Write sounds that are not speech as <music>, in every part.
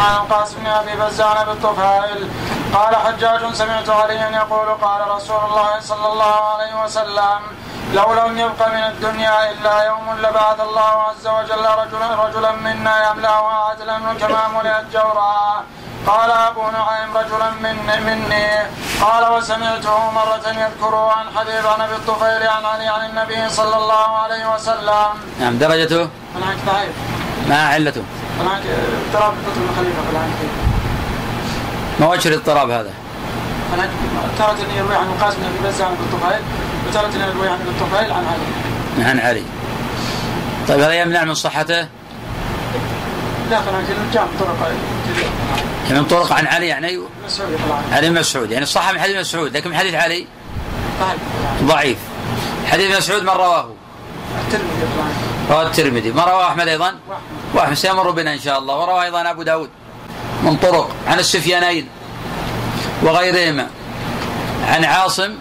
عن القاسم بن ابي بزان بالطفائل قال حجاج سمعت عليا يقول قال رسول الله صلى الله عليه وسلم لو لم يبق من الدنيا إلا يوم لبعث الله عز وجل رجلا رجلا منا يملأها عدلا كما ملئت جورا قال أبو نعيم رجلا من مني قال وسمعته مرة يذكر عن حبيب عن أبي الطفيل عن علي عن النبي صلى الله عليه وسلم. نعم درجته؟ هناك ضعيف. ما علته؟ هناك اضطراب قتل الخليفة فلان ما وجه الاضطراب هذا؟ تارة يروي عن القاسم بن بزة عن ابي الطفيل وتارة يروي عن ابي الطفيل عن علي. عن علي. طيب هذا يمنع من صحته؟ لا هناك جاء طرق من طرق عن علي يعني مسعود طبعا علي مسعود يعني صح من حديث مسعود لكن من حديث علي ضعيف حديث مسعود من رواه؟ الترمذي طبعا رواه الترمذي. ما رواه أحمد أيضا؟ واحمد سيمر بنا إن شاء الله. ورواه أيضا أبو داود. من طرق. عن السفيانين وغيرهما. عن عاصم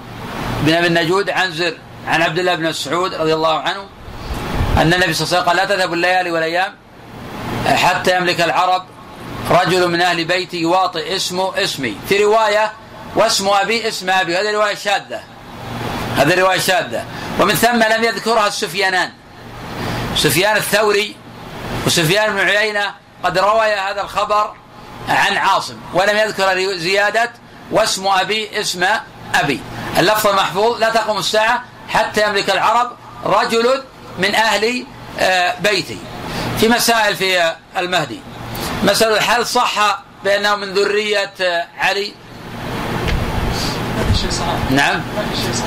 بن أبي النجود. عن زر. عن عبد الله بن مسعود رضي الله عنه. أن النبي صلى الله عليه وسلم قال لا تذهب الليالي والأيام حتى يملك العرب رجل من أهل بيتي يواطئ اسمه اسمي. في رواية واسم أبي اسم أبي. هذه رواية شاذة. هذه رواية شاذة. ومن ثم لم يذكرها السفيانان. سفيان الثوري وسفيان بن عيينة قد روي هذا الخبر عن عاصم ولم يذكر زيادة واسم أبي اسم أبي. اللفظ المحفوظ لا تقوم الساعة حتى يملك العرب رجل من أهل بيتي. في مسائل في المهدي. مسألة هل صح بأنه من ذرية علي؟ نعم.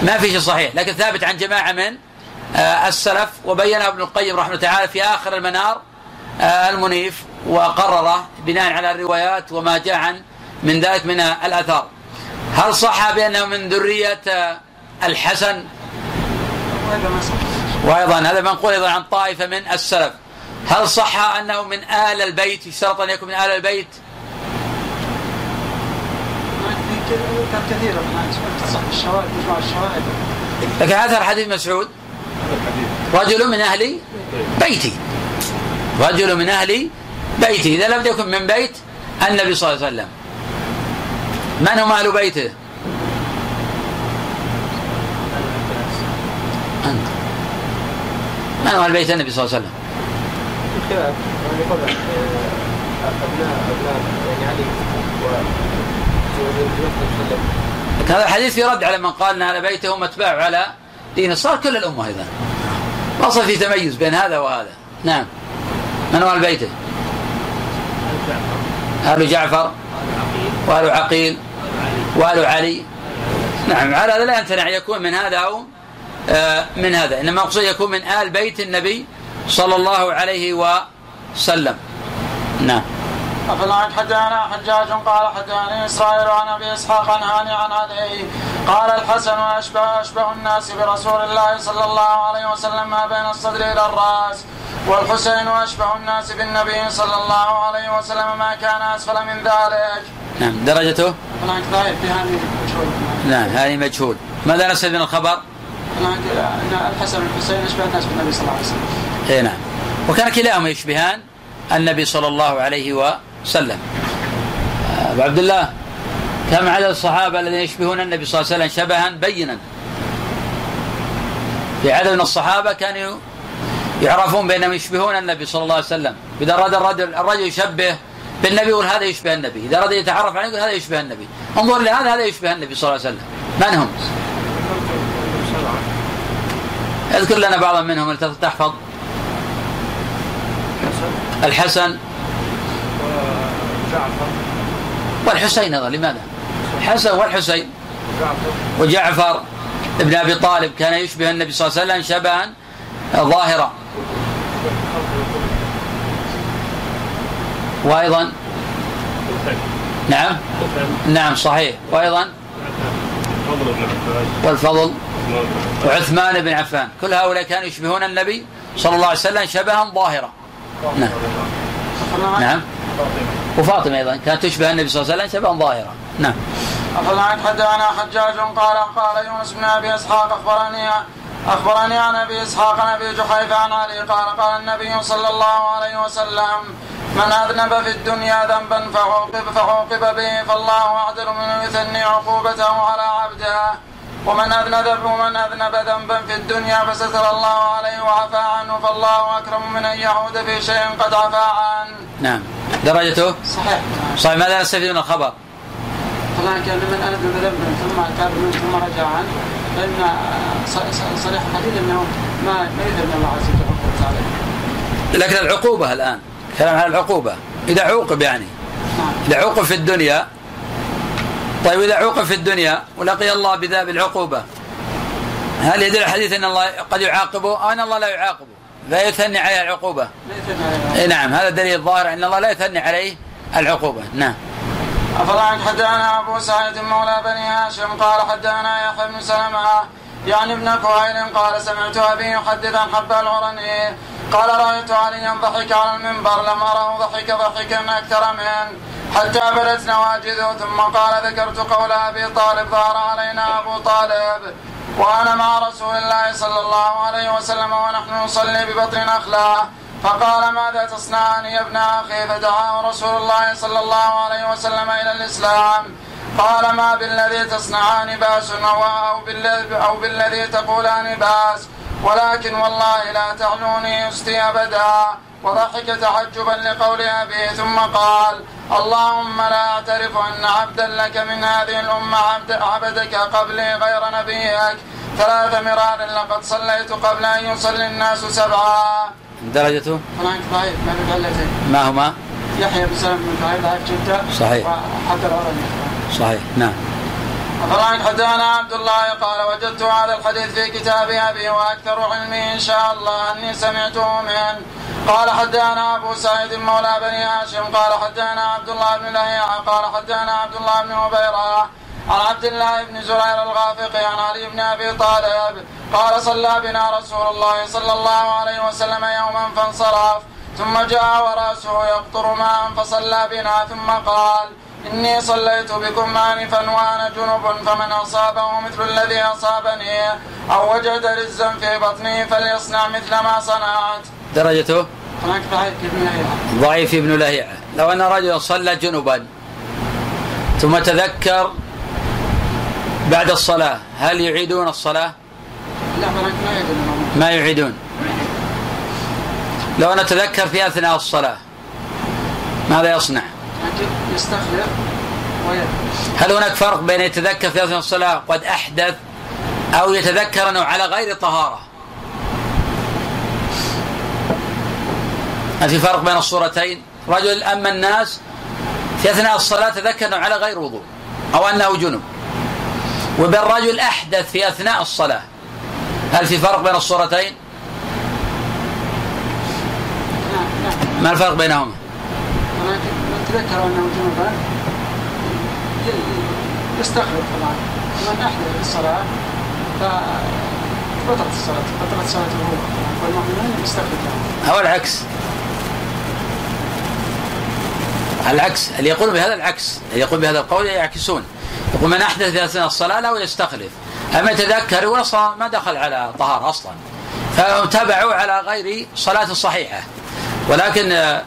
ما في شيء صحيح. لكن ثابت عن جماعة من؟ السلف وبينه ابن القيم رحمه الله تعالى في آخر المنار المنيف وقرره بناء على الروايات وما جاء عن من ذلك من الآثار. هل صح بأنه من ذرية الحسن؟ وأيضا هذا منقول أيضا عن طائفة من السلف. هل صح أنه من آل البيت يشترط أن يكون من آل البيت؟ كثير الشواهد مجموع الشواهد. لكن اثر حديث مسعود. رجل من أهل بيتي رجل من أهل بيتي إذا لم يكن من بيت النبي صلى الله عليه وسلم من هم أهل بيته؟ أنت من هم أهل بيت النبي صلى الله عليه وسلم؟ ابناء يعني علي هذا الحديث في رد على من قال إن أهل بيته هم اتباع على دينه صار كل الأمة أيضا ما صار في تميز بين هذا وهذا. نعم. من هو أهل بيته؟ أهل جعفر. وأهل عقيل. وأهل علي. نعم على هذا لا يمتنع يكون من هذا أو من هذا. إنما المقصود يكون من آل بيت النبي صلى الله عليه وسلم. نعم. أفلا حدانا حجاج قال حداني إسرائيل عن أبي إسحاق عن هاني عن علي. قال الحسن أشبه أشبه الناس برسول الله صلى الله عليه وسلم ما بين الصدر إلى الرأس. والحسين أشبه الناس بالنبي صلى الله عليه وسلم ما كان أسفل من ذلك. نعم. درجته؟ نعم هذه مجهول. ماذا نسأل من الخبر؟ الحسن والحسين أشبه الناس بالنبي صلى الله عليه وسلم. اي نعم. وكان كلاهما يشبهان النبي صلى الله عليه وسلم أبو عبد الله كم عدد الصحابة الذين يشبهون النبي صلى الله عليه وسلم شبها بينا؟ في عدد من الصحابة كانوا يعرفون بانهم يشبهون النبي صلى الله عليه وسلم. إذا أراد الرجل الرجل يشبه بالنبي يقول هذا يشبه النبي. إذا أراد يتعرف عليه يقول هذا يشبه النبي. انظر لهذا هذا يشبه النبي صلى الله عليه وسلم. من هم؟ اذكر لنا بعضا منهم. تحفظ الحسن والحسين أيضا لماذا؟ الحسن والحسين وجعفر ابن أبي طالب كان يشبه النبي صلى الله عليه وسلم شبها ظاهرا. وأيضا؟ نعم؟ نعم صحيح. وأيضا؟ والفضل وعثمان بن عفان. كل هؤلاء كانوا يشبهون النبي صلى الله عليه وسلم شبها ظاهرا. نعم. نعم. وفاطمة أيضا كانت تشبه النبي صلى الله عليه وسلم شبها ظاهرا. نعم. أفلا حدثنا حجاج قال قال يونس بن أبي إسحاق أخبرني أخبرني عن أبي إسحاق عن أبي جحيفة عن علي قال قال النبي صلى الله عليه وسلم من أذنب في الدنيا ذنبا فعوقب فعوقب به فالله أعدل منه يثني عقوبته على عبده ومن أذنب ومن أذنب ذنبا في الدنيا فستر الله عليه وعفى عنه فالله أكرم من أن يعود في شيء قد عفى عنه. نعم درجته صحيح. صحيح ماذا نستفيد من الخبر؟ طبعا كان من أذنب ذنبا ثم تاب منه ثم رجع عنه فإن صريح الحديث أنه ما ما يذنب الله عز وجل عليه. لكن العقوبة الآن كلام عن العقوبة إذا عوقب يعني نعم. إذا عوقب في الدنيا طيب إذا عوقب في الدنيا ولقي الله بذا بالعقوبة هل يدل الحديث أن الله قد يعاقبه؟ أو أن الله لا يعاقبه لا يثني عليه العقوبة. إيه نعم هذا دليل ظاهر أن الله لا يثني عليه العقوبة. نعم. أفضل حدثنا أبو سعيد مولى بني هاشم قال حدثنا يحيى بن سلمة يعني ابن كهيل قال سمعت أبي يحدث عن حب العرني قال رأيت عليا ضحك على المنبر لم أره ضحك ضحكا أكثر منه حتى بدت نواجذه ثم قال ذكرت قول أبي طالب ظهر علينا أبو طالب وأنا مع رسول الله صلى الله عليه وسلم ونحن نصلي ببطن نخلة فقال ماذا تصنعان يا ابن أخي؟ فدعاه رسول الله صلى الله عليه وسلم إلى الإسلام. قال ما بالذي تصنعان بأس أو بالذي, أو بالذي تقولان بأس. ولكن والله لا تعلوني استي أبدا. وضحك تعجبا لقول أبيه ثم قال اللهم لا أعترف أن عبدا لك من هذه الأمة عبد عبدك قبلي غير نبيك. ثلاث مرار لقد صليت قبل أن يصلي الناس سبعا. درجته؟ هناك ضعيف ما ما هما؟ يحيى بن سلمة بن ضعيف جدا. صحيح. وحتى الأولاني صحيح نعم. أخبرنا حدثنا عبد الله قال وجدت هذا الحديث في كتاب أبي وأكثر علمي إن شاء الله أني سمعته من. قال حدثنا أبو سعيد مولى بني هاشم قال حدثنا عبد الله بن لهيعة قال حدثنا عبد الله بن عبيرة عن عبد الله بن زرير الغافقي عن علي بن أبي طالب قال صلى بنا رسول الله صلى الله عليه وسلم يوما فانصرف ثم جاء ورأسه يقطر ماء فصلى بنا ثم قال إني صليت بكم آنفا وأنا جنب فمن أصابه مثل الذي أصابني أو وجد رزا في بطنه فليصنع مثل ما صنعت. درجته؟ هناك ضعيف ابن لهيعة. ضعيف ابن لهيعة. لو أن رجلا صلى جنبا ثم تذكر بعد الصلاة هل يعيدون الصلاة؟ لا ما يعيدون. ما يعيدون. لو أنا تذكر في أثناء الصلاة ماذا يصنع؟ يستخلف هل هناك فرق بين يتذكر في اثناء الصلاة قد أحدث أو يتذكر أنه على غير طهارة؟ هل في فرق بين الصورتين؟ رجل أما الناس في أثناء الصلاة تذكر أنه على غير وضوء أو أنه جنب وبين رجل أحدث في أثناء الصلاة هل في فرق بين الصورتين؟ ما الفرق بينهما؟ تذكر أنه جنوبا؟ يستخرج طبعا. من احدث الصلاة فبطلت الصلاة بطلت صلاته هو والمؤمنون يستخرج أو العكس. العكس. اللي يقول بهذا العكس. اللي يقول بهذا القول يعكسون. يقول من أحدث في اثناء الصلاة لا يستخلف. أما يتذكر واصلا ما دخل على طهارة أصلا. فتابعوا على غير صلاة صحيحة. ولكن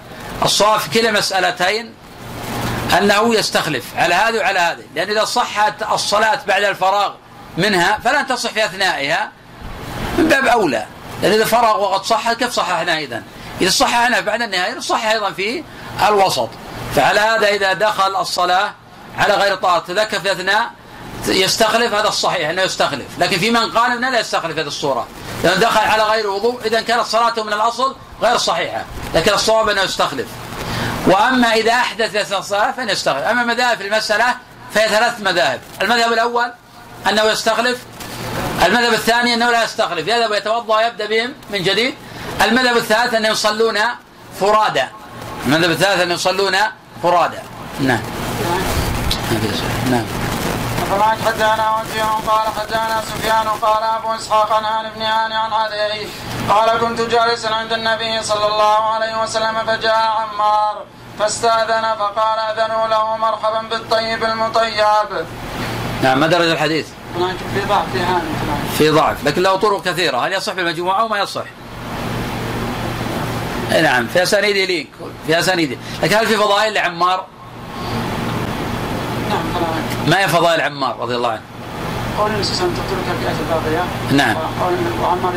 الصواب في كلا مسألتين أنه يستخلف على هذه وعلى هذه. لأن إذا صحت الصلاة بعد الفراغ منها فلن تصح في أثنائها من باب أولى. لأن إذا فرغ وقد صحت كيف صححنا إذا إذا صححنا بعد النهاية صح أيضا في الوسط. فعلى هذا إذا دخل الصلاة على غير طاعة تذكر في أثناء يستخلف هذا الصحيح أنه يستخلف. لكن في من قال أنه لا يستخلف هذه الصورة. لأنه دخل على غير وضوء إذا كانت صلاته من الأصل غير صحيحة لكن الصواب أنه يستخلف. أحدث في أثناء الصلاة فإن يستخلف. أما مذاهب في المسألة فهي ثلاث مذاهب. المذهب الأول أنه يستخلف المذهب الثاني أنه لا يستخلف. يذهب ويتوضأ ويبدأ بهم من جديد. المذهب الثالث أنه يصلون فرادى. المذهب الثالث أنه يصلون فرادى. نعم. نعم. فمعك حدانا وكيع قال حدانا سفيان قال أبو إسحاق عن ابن هاني عن علي قال كنت جالسا عند النبي صلى الله عليه وسلم فجاء عمار فاستأذن فقال أذنوا له مرحبا بالطيب المطيب. نعم ما درجة الحديث؟ في ضعف في هاني في ضعف لكن له طرق كثيرة هل يصح بالمجموعه أو ما يصح؟ اي نعم في اسانيد لينك في اسانيد لكن هل في فضائل لعمار؟ ما هي فضائل عمار رضي الله عنه؟ قول النبي صلى الله عليه وسلم تقتلك الفئة الباغية نعم. وقول وعمر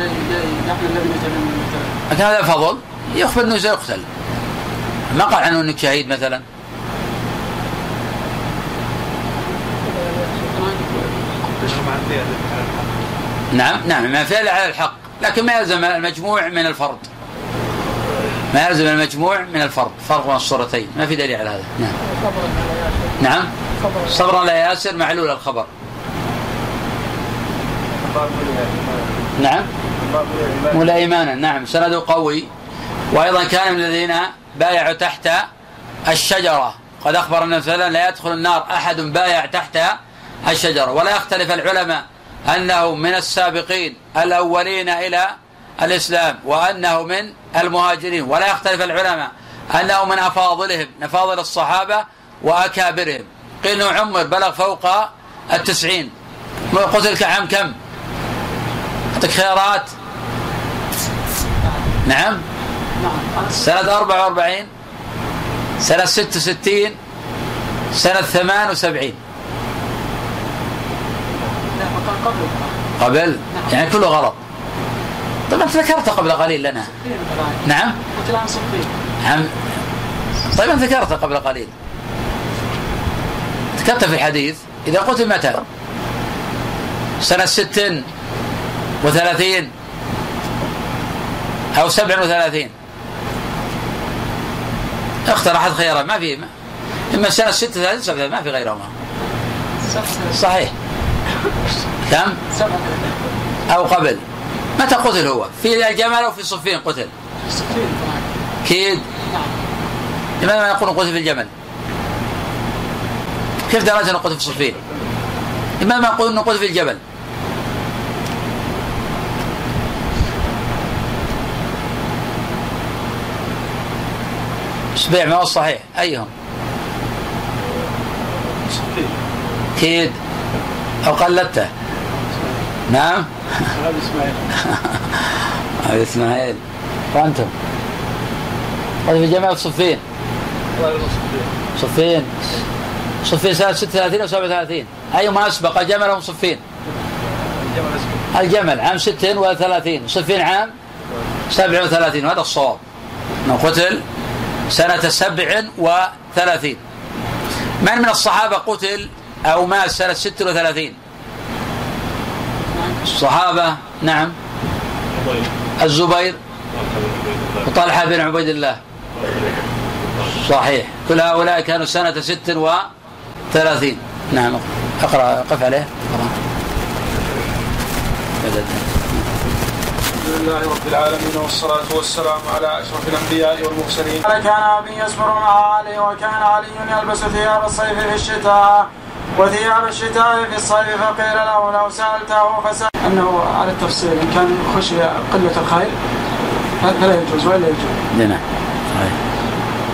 يحمل الذي مثل لكن هذا فضل يخبر إنه سيقتل ما قال عنه إنك شهيد مثلا؟ نعم نعم ما فعل على الحق لكن ما يلزم المجموع من الفرد. ما يلزم المجموع من الفرد فرق بين الصورتين ما في دليل على هذا. نعم. نعم. صبرا لا ياسر معلول الخبر. نعم؟ ولا إيمانا نعم سنده قوي. وأيضا كان من الذين بايعوا تحت الشجرة. قد أخبر النبي صلى لا يدخل النار أحد بايع تحت الشجرة. ولا يختلف العلماء أنه من السابقين الأولين إلى الإسلام وأنه من المهاجرين. ولا يختلف العلماء أنه من أفاضلهم أفاضل الصحابة وأكابرهم. قيل انه عمر بلغ فوق التسعين. قتل كعام كم؟ أعطيك خيارات. نعم. سنة 44 سنة 66 سنة 78 لا وكان قبل؟ قبل يعني كله غلط. طيب أنت ذكرت قبل قليل لنا. نعم. نعم طيب أنت ذكرت قبل قليل. ذكرت في الحديث إذا قتل متى سنة ست وثلاثين أو سبع وثلاثين. اختر أحد خيارات ما في ما. إما سنة ست وثلاثين سبع ما في غيرهما. صحيح. كم سبعة أو قبل. متى قتل هو؟ في الجمل أو في صفين قتل؟ كيد نعم. لماذا ما يقولون قتل في الجمل؟ كيف درجة قتل في صفين لماذا ما أنه قتل في الجبل. سبيع ما هو الصحيح أيهم؟ كيد. أو قلدته. نعم؟ هذا إسماعيل. <laughs> أبي إسماعيل. وأنتم؟ قتل في الجمل في صفين. صفين سنة 36 أو 37 أيهما أسبق الجمل أم صفين. الجمل عام 36 صفين عام 37 وهذا الصواب. أنه قتل سنة 37 من من الصحابة قتل أو مات سنة 36 الصحابة نعم. الزبير. وطلحة بن عبيد الله. صحيح. كل هؤلاء كانوا سنة ست وثلاثين نعم اقرأ قف عليه. بدأت. الحمد لله رب العالمين والصلاة والسلام على أشرف الأنبياء والمرسلين. كان أبي يصبر مع علي وكان علي يلبس ثياب الصيف في الشتاء وثياب الشتاء في الصيف فقيل له لو سألته فسأل أنه على التفصيل إن كان خشي قلة الخيل فلا يجوز ولا يجوز. نعم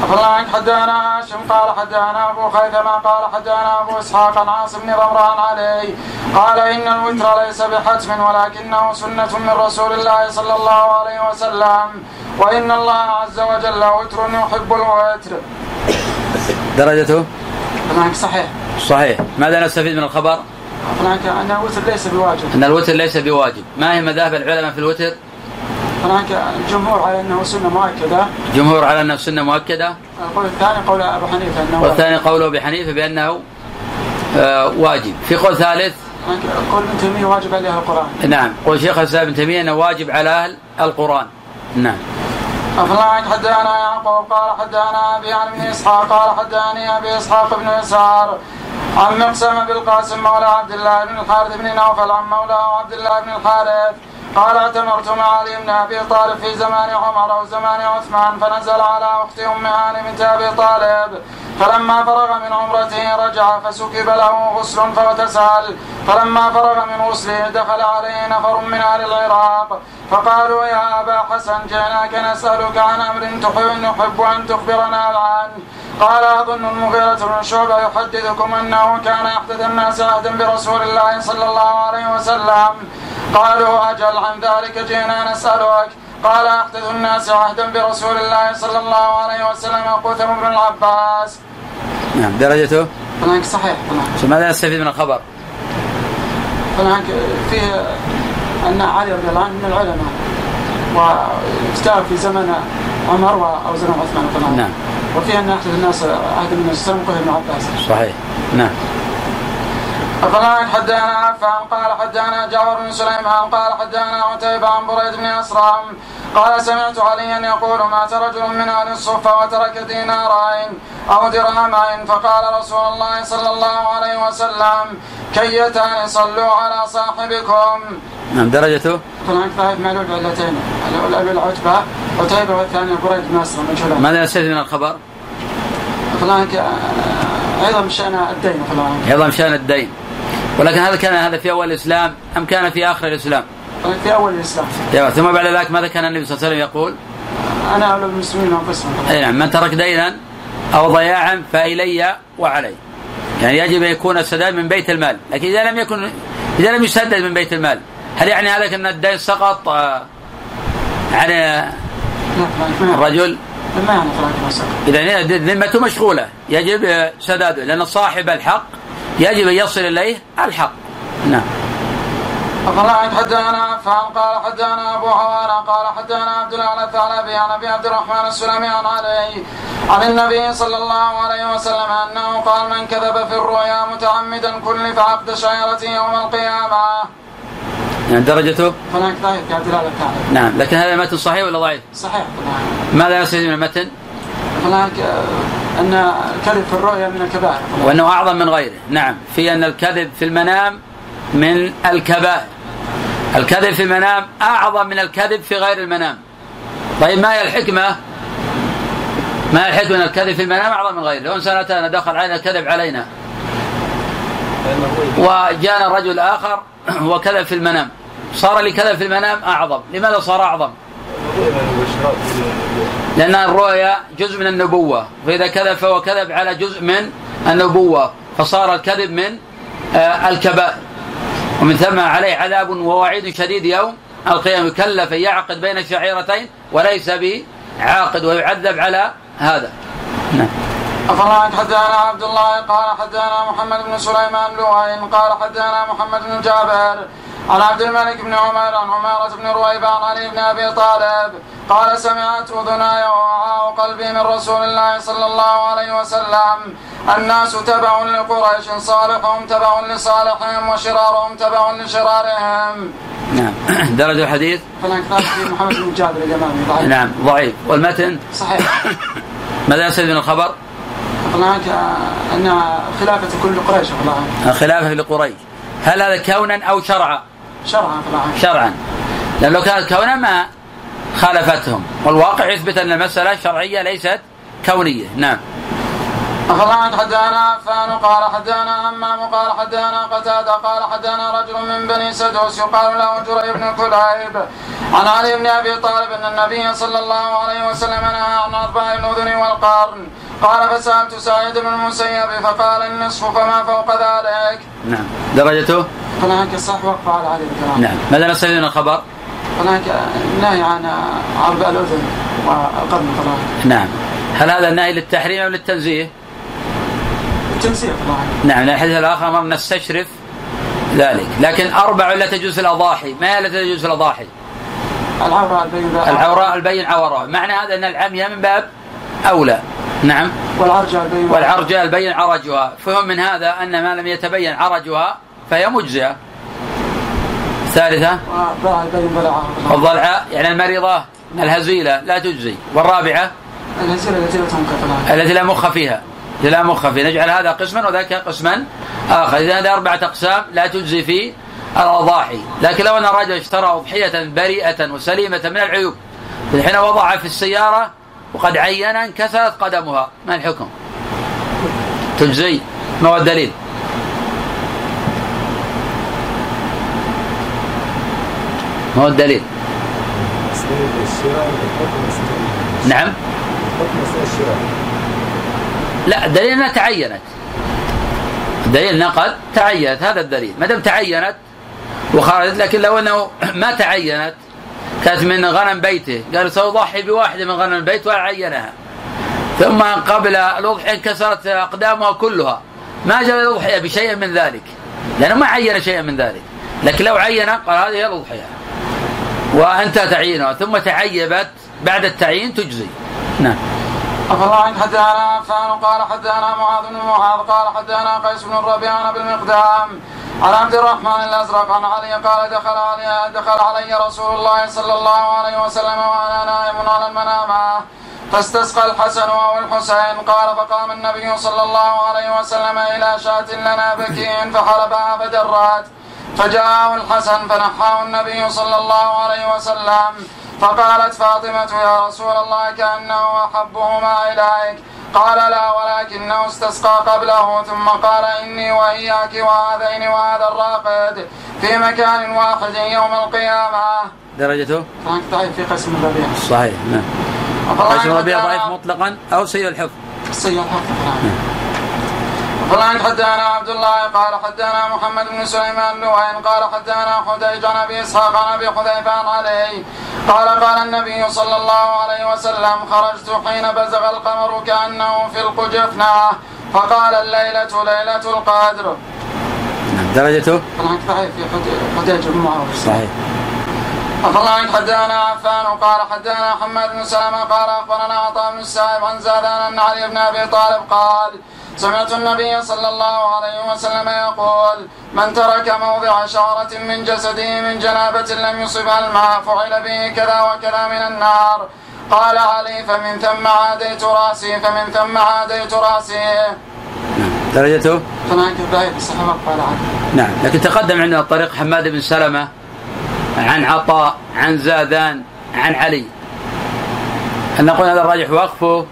الله عنك حدانا هاشم قال حدانا أبو خيثمة قال حدانا أبو إسحاق عن عاصم بن ضمران عليه. قال إن الوتر ليس بحتم ولكنه سنة من رسول الله صلى الله عليه وسلم. وإن الله عز وجل وتر يحب الوتر. درجته؟ معك صحيح. صحيح. ماذا نستفيد من الخبر؟ أن الوتر ليس بواجب. أن الوتر ليس بواجب. ما هي مذاهب العلماء في الوتر؟ هناك الجمهور على أنه سنة مؤكدة. جمهور على أنه سنة مؤكدة. القول الثاني قول أبو حنيفة أنه والثاني قوله بحنيفة بأنه آه، واجب. في قول ثالث؟ قول ابن تيمية واجب عليها القرآن. نعم. قول شيخ الإسلام ابن تيمية أنه واجب على أهل القرآن. نعم. أفلاك حدانا يعقوب قال حدانا أبي عن ابن إسحاق قال حداني أبي إسحاق بن يسار. عن مقسم بالقاسم مولى عبد الله بن الحارث بن نوفل عن مولاه عبد الله بن الحارث. قال اعتمرت مع علي بن أبي طالب في زمان عمر أو زمان عثمان فنزل على أخت أم هاني بنت أبي طالب. فلما فرغ من عمرته رجع فسكب له غسل فاغتسل فلما فرغ من غسله دخل عليه نفر من أهل العراق. فقالوا يا أبا حسن جئناك نسألك عن أمر نحب أن تخبرنا عنه. قال أظن المغيرة بن شعبة يحدثكم أنه كان يحدث الناس عهدا برسول الله صلى الله عليه وسلم. قالوا أجل عن ذلك جئنا نسألك. قال أحدث الناس عهدا برسول الله صلى الله عليه وسلم قثم بن العباس. نعم درجته؟ هناك صحيح هناك. ماذا نستفيد من الخبر؟ هناك فيه أن علي رضي الله عنه من العلماء واجتهد في زمن عمر أو زمن عثمان نعم. وفيه أن أحدث الناس عهد النبي صلى الله عليه وسلم قثم بن عباس. صحيح. نعم. أخبرنا حدانا عفان قال حدانا جابر بن سليمان قال حدانا عتيبة عن بريد بن أسرام قال سمعت عليا يقول مات رجل من أهل الصفة وترك دينارين أو درهمين فقال رسول الله صلى الله عليه وسلم كيتان صلوا على صاحبكم. نعم درجته؟ هناك ذهب معلول بعلتين الأول العتبة عتيبة والثاني بريد بن مجهولان ماذا نستفيد من الخبر؟ هناك أيضا شأن الدين هناك عظم شأن الدين. ولكن هذا كان هذا في أول الإسلام أم كان في آخر الإسلام؟ في أول الإسلام. يا ثم بعد ذلك ماذا كان النبي صلى الله عليه وسلم يقول؟ أنا أولى بالمسلمين أنفسهم. أي نعم من ترك دينا أو ضياعا فإلي وعلي. يعني يجب أن يكون السداد من بيت المال. لكن إذا لم يكن إذا لم يسدد من بيت المال هل يعني هذا أن الدين سقط؟ آه، عن الرجل؟ ما يعني فلاك مسألة إذا ذمته مشغولة. يجب سداده. لأن صاحب الحق يجب أن يصل إليه الحق. نعم. فقال حدثنا عفان قال حدثنا أبو حوانا قال حدثنا عبد الله الثعلبي عن أبي عبد الرحمن السلمي عن علي عن النبي صلى الله عليه وسلم أنه قال من كذب في الرؤيا متعمدا كلف عقد شعيرته يوم القيامة. يعني درجته هناك ذلك في عبد الله الثعلبي. نعم لكن هذا المتن صحيح ولا ضعيف؟ صحيح طبعا. ماذا يستفيد من المتن؟ هناك آه، أن الكذب في الرؤيا من الكبائر. وأنه أعظم من غيره، نعم في أن الكذب في المنام من الكبائر. الكذب في المنام أعظم من الكذب في غير المنام. طيب ما هي الحكمة؟ ما هي الحكمة أن الكذب في المنام أعظم من غيره؟ لو إنسان أتانا دخل علينا كذب علينا وجاءنا رجل آخر وكذب في المنام. صار لي كذب في المنام أعظم، لماذا صار أعظم؟ لأن الرؤيا جزء من النبوة. فإذا كذب فهو كذب على جزء من النبوة. فصار الكذب من آه، الكبائر. ومن ثم عليه عذاب ووعيد شديد يوم القيامة. يكلف يعقد بين الشعيرتين وليس بعاقد ويعذب على هذا. نعم. أخبرنا حدثنا عبد الله؟ قال حدثنا محمد بن سليمان لوين قال حدثنا محمد بن جابر عن عبد الملك بن عمر عن عمارة بن رويبة عن علي بن أبي طالب. قال سمعت أذناي ووعاء قلبي من رسول الله صلى الله عليه وسلم. الناس تبع لقريش صالحهم تبع لصالحهم وشرارهم تبع لشرارهم. نعم. <coughs> درجة الحديث؟ محمد بن جابر نعم. ضعيف. والمتن؟ صحيح. <coughs> ماذا يستفيد من الخبر؟ أن خلافة كل قريش والله. خلافة لقريش. هل هذا كونا أو شرعا؟ شرعا طبعا شرعا. لأن لو كانت كونا ما خالفتهم. والواقع يثبت أن المسألة شرعية ليست كونية. نعم. أخبرنا حدانا عفان قال حدانا همام قال حدانا قتادة قال حدانا رجل من بني سدوس يقال له جري بن كليب. عن علي بن أبي طالب أن النبي صلى الله عليه وسلم نهى عن أربع الأذن والقرن. قال فسألت سعيد بن المسيب فقال النصف فما فوق ذلك. نعم. درجته؟ هناك صح وقف على علي الكلام نعم. ماذا نستفيد من الخبر؟ هناك نهي عن عرض الأذن والقرن نعم. هل هذا النهي للتحريم أو للتنزيه؟ نعم الحديث الآخر أمر نستشرف ذلك. لكن أربع لا تجوز في الأضاحي ما هي لا تجوز في الأضاحي؟ العوراء البين العوراء البين عورها معنى هذا أن العمية من باب أولى. نعم. والعرجة البين والعرجة البين عرجها. فهم من هذا أن ما لم يتبين عرجها فهي مجزئة. الثالثة الضلعاء يعني المريضة الهزيلة لا تجزي. والرابعة. الهزيلة التي لا مخ فيها. لا مخ فيها نجعل هذا قسما وذاك قسما آخر. إذا هذا أربعة أقسام لا تجزي في الأضاحي. لكن لو أن الرجل اشترى أضحية بريئة وسليمة من العيوب حين وضعها في السيارة وقد عين انكسرت قدمها ما الحكم؟ تجزي. ما هو الدليل؟ ما هو الدليل؟ نعم. لا دليل أنها تعينت. دليل أنها قد تعينت هذا الدليل. ما دام تعينت وخرجت لكن لو أنه ما تعينت كانت من غنم بيته. قال سأضحي بواحدة من غنم البيت وعينها ثم قبل الأضحية انكسرت أقدامها كلها. ما جاء الأضحية بشيء من ذلك. لأنه ما عين شيئا من ذلك. لكن لو عين قال هذه هي الأضحية. وأنت تعينها. ثم تعيبت بعد التعيين تجزي. نعم. الله عنك حدثنا عفان قال حدثنا معاذ بن معاذ قال حدثنا قيس بن الربيع عن بالمقدام عن عبد الرحمن الأزرق عن علي قال دخل علي دخل علي رسول الله صلى الله عليه وسلم وأنا نائم على المنامة. فاستسقى الحسن أو الحسين قال فقام النبي صلى الله عليه وسلم إلى شاة لنا بكين فحلبها فدرت فجاءه الحسن فنحاه النبي صلى الله عليه وسلم. فقالت فاطمة يا رسول الله كأنه أحبهما إليك. قال لا ولكنه استسقى قبله. ثم قال إني وإياك وهذين وهذا الراقد في مكان واحد يوم القيامة. درجته؟ ضعيف في قسم الربيع. صحيح نعم. قسم الربيع ضعيف مطلقا أو سيء الحفظ؟ سيء الحفظ نعم. فلان حدثنا عبد الله قال حدثنا محمد بن سليمان لوين قال حدثنا حديج عن أبي إسحاق عن أبي حذيفة عن علي قال قال النبي صلى الله عليه وسلم خرجت حين بزغ القمر كأنه في القجفنه فقال الليلة ليلة القدر. درجته؟ طبعا صحيح في حديج بن معاويه. صحيح. الله حدثنا عفان قال حدثنا حماد بن سلمة قال أخبرنا عطاء بن السائب عن زادان ان علي بن أبي طالب قال سمعت النبي صلى الله عليه وسلم يقول من ترك موضع شعرة من جسده من جنابة لم يصبها الماء فعل به كذا وكذا من النار. قال علي فمن ثم عاديت رأسي فمن ثم عاديت رأسي. درجته؟ الصحابة قال نعم. لكن تقدم عندنا طريق حماد بن سلمة عن عطاء عن زادان عن علي. أن نقول هذا الراجح؟ وقفه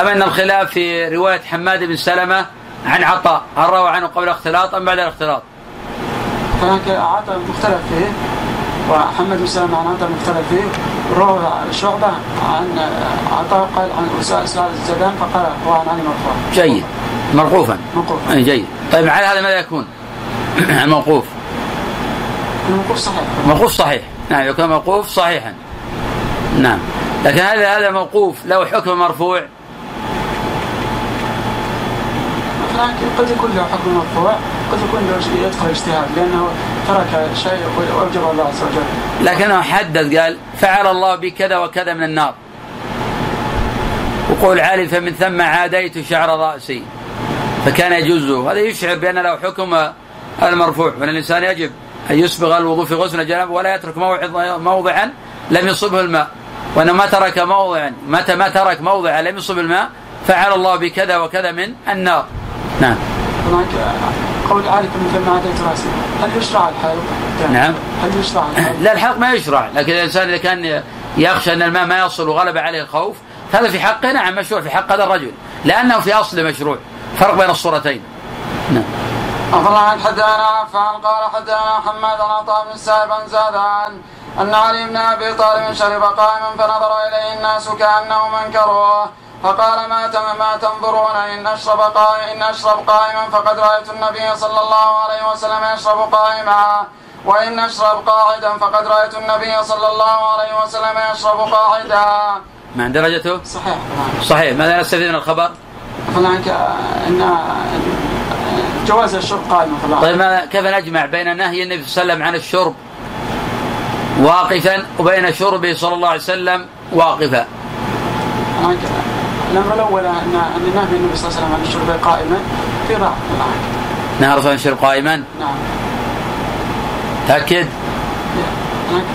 أم أن الخلاف في رواية حماد بن سلمة عن عطاء هل روى عنه قبل الاختلاط أم بعد الاختلاط؟ هناك عطاء مختلف فيه وحماد بن سلمة عن عطاء مختلف فيه. روى شعبة عن عطاء قال عن أسامة الزبان فقال هو عن علي مرفوع. جيد. موقوفا موقوفا جيد. طيب على هذا ماذا يكون؟ <clears throat> الموقوف. الموقوف صحيح. موقوف صحيح. نعم يكون موقوف صحيحا. نعم. لكن هذا هذا موقوف له حكم مرفوع. لكن قد يكون له حكم مرفوع قد يكون له يدخل اجتهاد لأنه ترك شيء واوجب الله عز وجل. لكنه حدد قال فعل الله بكذا وكذا من النار. وقول عالي فمن ثم عاديت شعر رأسي. فكان يجوزه هذا يشعر بأن له حكم المرفوع وأن الإنسان يجب أن يسبغ الوضوء في غسل الجنابه ولا يترك موضعا لم يصبه الماء. وانه ما ترك موضعا متى ما ترك موضعا لم يصب الماء فعل الله بكذا وكذا من النار. نعم. هناك قول عارف ثم عاديت راسي هل يشرع الحلق؟ نعم. هل يشرع الحلق؟ لا الحلق ما يشرع. لكن الإنسان إذا كان يخشى أن الماء ما يصل وغلب عليه الخوف هذا في حقه. نعم مشروع في حق هذا الرجل. لأنه في أصل مشروع. فرق بين الصورتين. نعم. الله عن حدثنا عفان قال حدثنا حماد عن عطاء بن سائب عن زادان أن علي بن أبي طالب شرب قائما فنظر إليه الناس كانه منكروه فقال ما ما تنظرون إن أشرب قائما إن أشرب قائما فقد رأيت النبي صلى الله عليه وسلم يشرب قائما وإن أشرب قاعدا فقد رأيت النبي صلى الله عليه وسلم يشرب قاعدا. مع درجته؟ صحيح صحيح ماذا نستفيد من الخبر؟ هناك ان جواز الشرب قائما طيب ماذا كيف نجمع بين نهي النبي صلى الله عليه وسلم عن الشرب واقفا وبين شربه صلى الله عليه وسلم واقفا؟ الامر الأول ان ان نهي النبي صلى الله عليه وسلم عن الشرب قائما في ضعف نهى الرسول عن الشرب قائما؟ نعم. تأكد؟